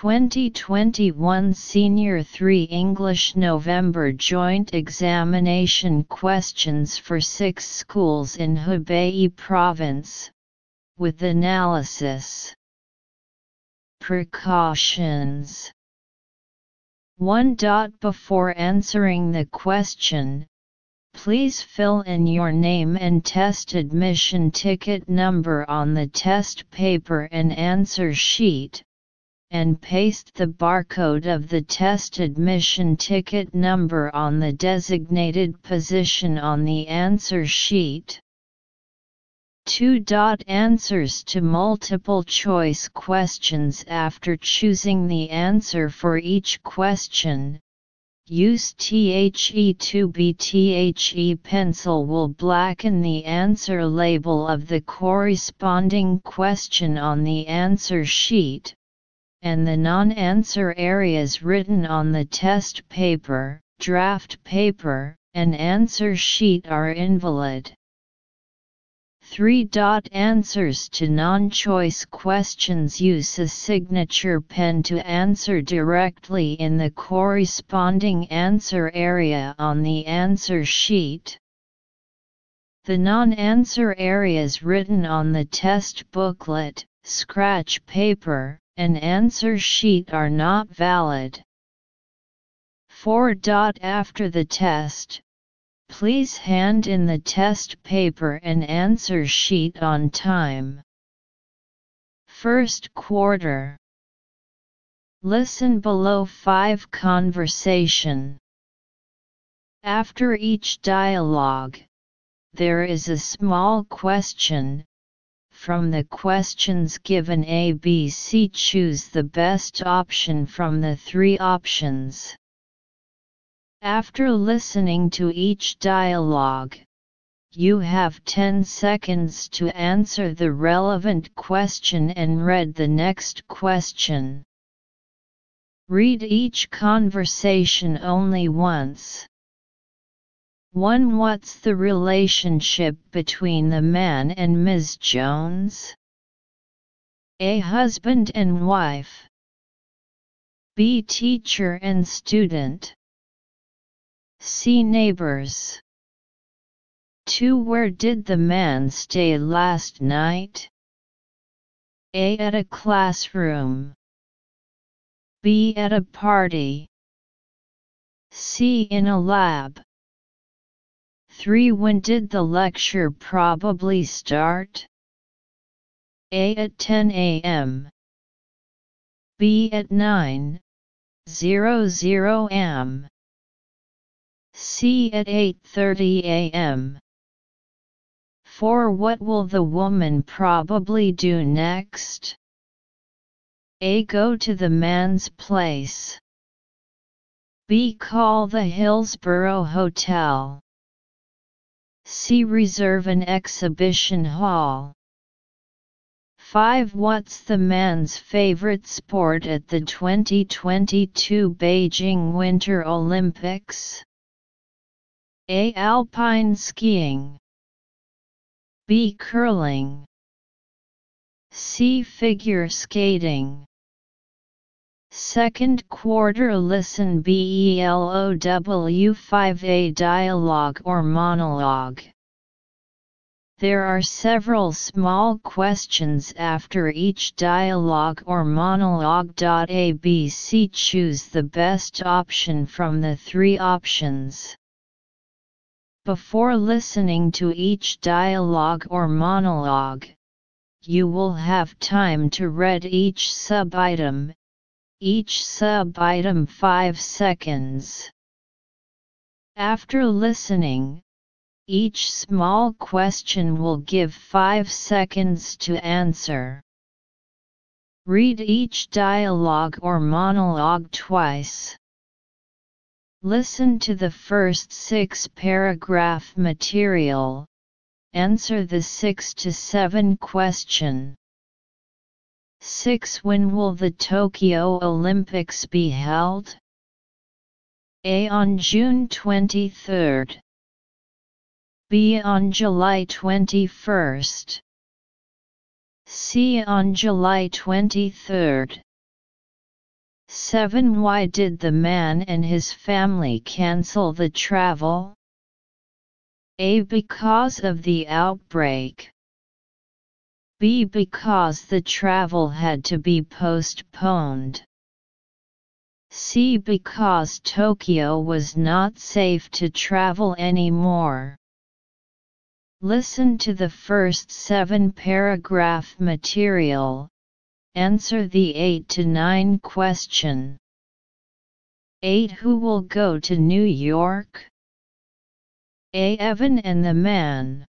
2021 Senior 3 English November Joint Examination questions for six schools in Hubei Province, with analysis. Precautions 1. Dot Before answering the question, please fill in your name and test admission ticket number on the test paper and answer sheet and paste the barcode of the test admission ticket number on the designated position on the answer sheet. 2. Answers to multiple choice questions After choosing the answer for each question, use THE2B pencil will blacken the answer label of the corresponding question on the answer sheet and the non-answer areas written on the test paper, draft paper, and answer sheet are invalid. Three-dot Answers to non-choice questions Use a signature pen to answer directly in the corresponding answer area on the answer sheet. The non-answer areas written on the test booklet, scratch paper, and answer sheet are not valid. 4. After the test, please hand in the test paper and answer sheet on time. First quarter Listen below 5 Conversation After each dialogue, there is a small question, from the questions given A, B, C choose the best option from the three options. After listening to each dialogue, you have 10 seconds to answer the relevant question and read the next question. Read each conversation only once. 1. What's the relationship between the man and Ms. Jones? A. Husband and wife. B. Teacher and student. C. Neighbors. 2. Where did the man stay last night? A. At a classroom. B. At a party. C. In a lab. 3. When did the lecture probably start? A. At 10 a.m. B. At 9. 00 am. C. At 8.30 a.m. 4. What will the woman probably do next? A. Go to the man's place. B. Call the Hillsborough Hotel. See Reserve an exhibition hall. 5. What's the man's favorite sport at the 2022 Beijing Winter Olympics? A. Alpine skiing. B. Curling. C. Figure skating. Second quarter Listen BELOW 5A dialogue or monologue. There are several small questions after each dialogue or monologue. ABC choose the best option from the three options. Before listening to each dialogue or monologue, you will have time to read each sub-item each sub-item 5 seconds. After listening, each small question will give 5 seconds to answer. Read each dialogue or monologue twice. Listen to the first six paragraph material, answer the 6 to 7 question. 6. When will the Tokyo Olympics be held? A. On June 23. B. On July 21. C. On July 23. 7. Why did the man and his family cancel the travel? A. Because of the outbreak. B. Because the travel had to be postponed. C. Because Tokyo was not safe to travel anymore. Listen to the first seven paragraph material, answer the 8 to 9 question. 8. Who will go to New York? A. Evan and the man.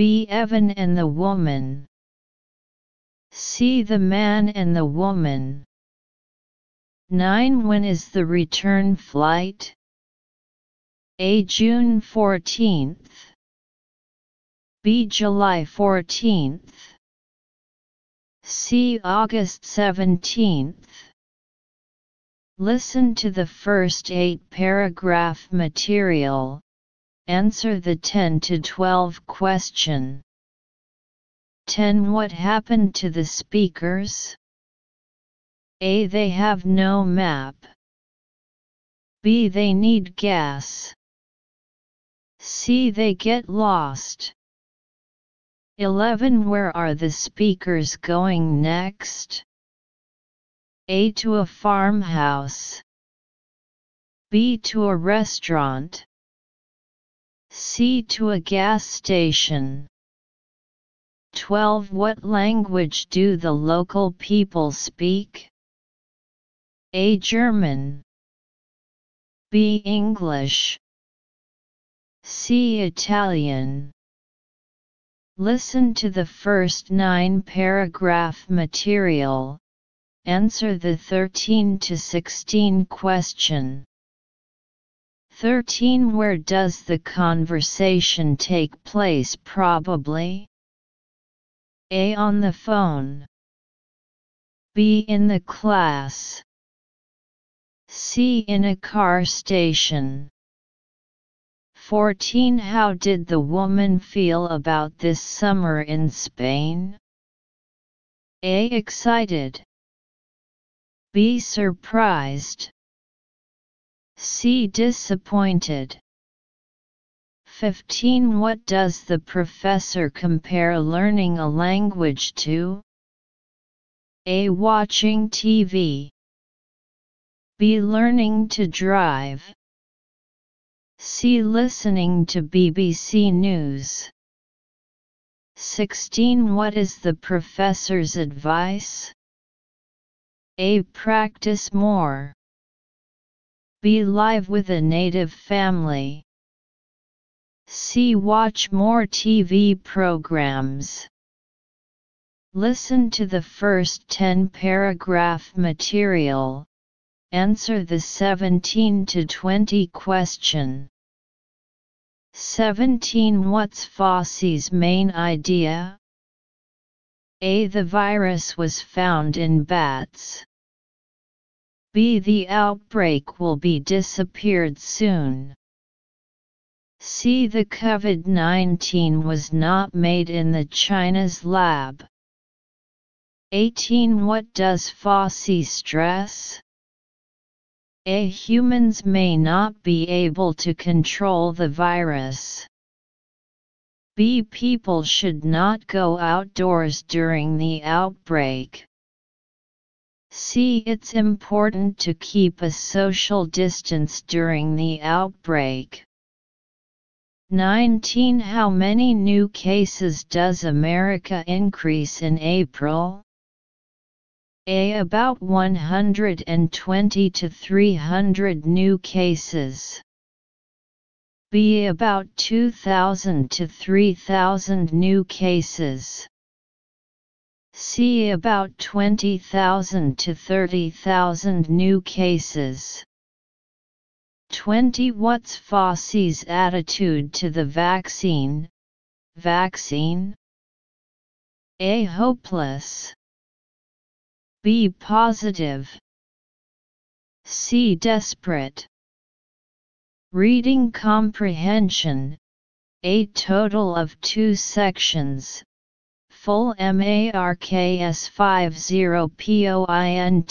B. Evan and the woman. C. The man and the woman. 9. When is the return flight? A. June 14th. B. July 14th. C. August 17th. Listen to the first eight paragraph material, answer the 10 to 12 question. 10. What happened to the speakers? A. They have no map. B. They need gas. C. They get lost. 11. Where are the speakers going next? A. To a farmhouse. B. To a restaurant. C. To a gas station. 12. What language do the local people speak? A. German B. English C. Italian Listen to the first nine paragraph material, answer the 13 to 16 question. 13 Where does the conversation take place probably? A. On the phone. B. In the class. C. In a car station. 14. How did the woman feel about this summer in Spain? A. Excited. B. Surprised. C. Disappointed. 15. What does the professor compare learning a language to? A. Watching TV. B. Learning to drive. C. Listening to BBC News. 16. What is the professor's advice? A. Practice more. B. Live with a native family. See Watch more TV programs. Listen to the first 10 paragraph material, Answer the 17 to 20 question. 17 What's Fauci's main idea? A. The virus was found in bats. B. The outbreak will be disappeared soon. C. The COVID-19 was not made in the China's lab. 18 What does Fauci stress? A. Humans may not be able to control the virus. B. People should not go outdoors during the outbreak. C. It's important to keep a social distance during the outbreak. 19. How many new cases does America increase in April? A about 120 to 300 new cases. B about 2,000 to 3,000 new cases. C about 20,000 to 30,000 new cases. 20 What's Fauci's attitude to the vaccine? Vaccine? A. Hopeless. B positive. C desperate. Reading comprehension, a total of two sections, full MARKS 50 POINT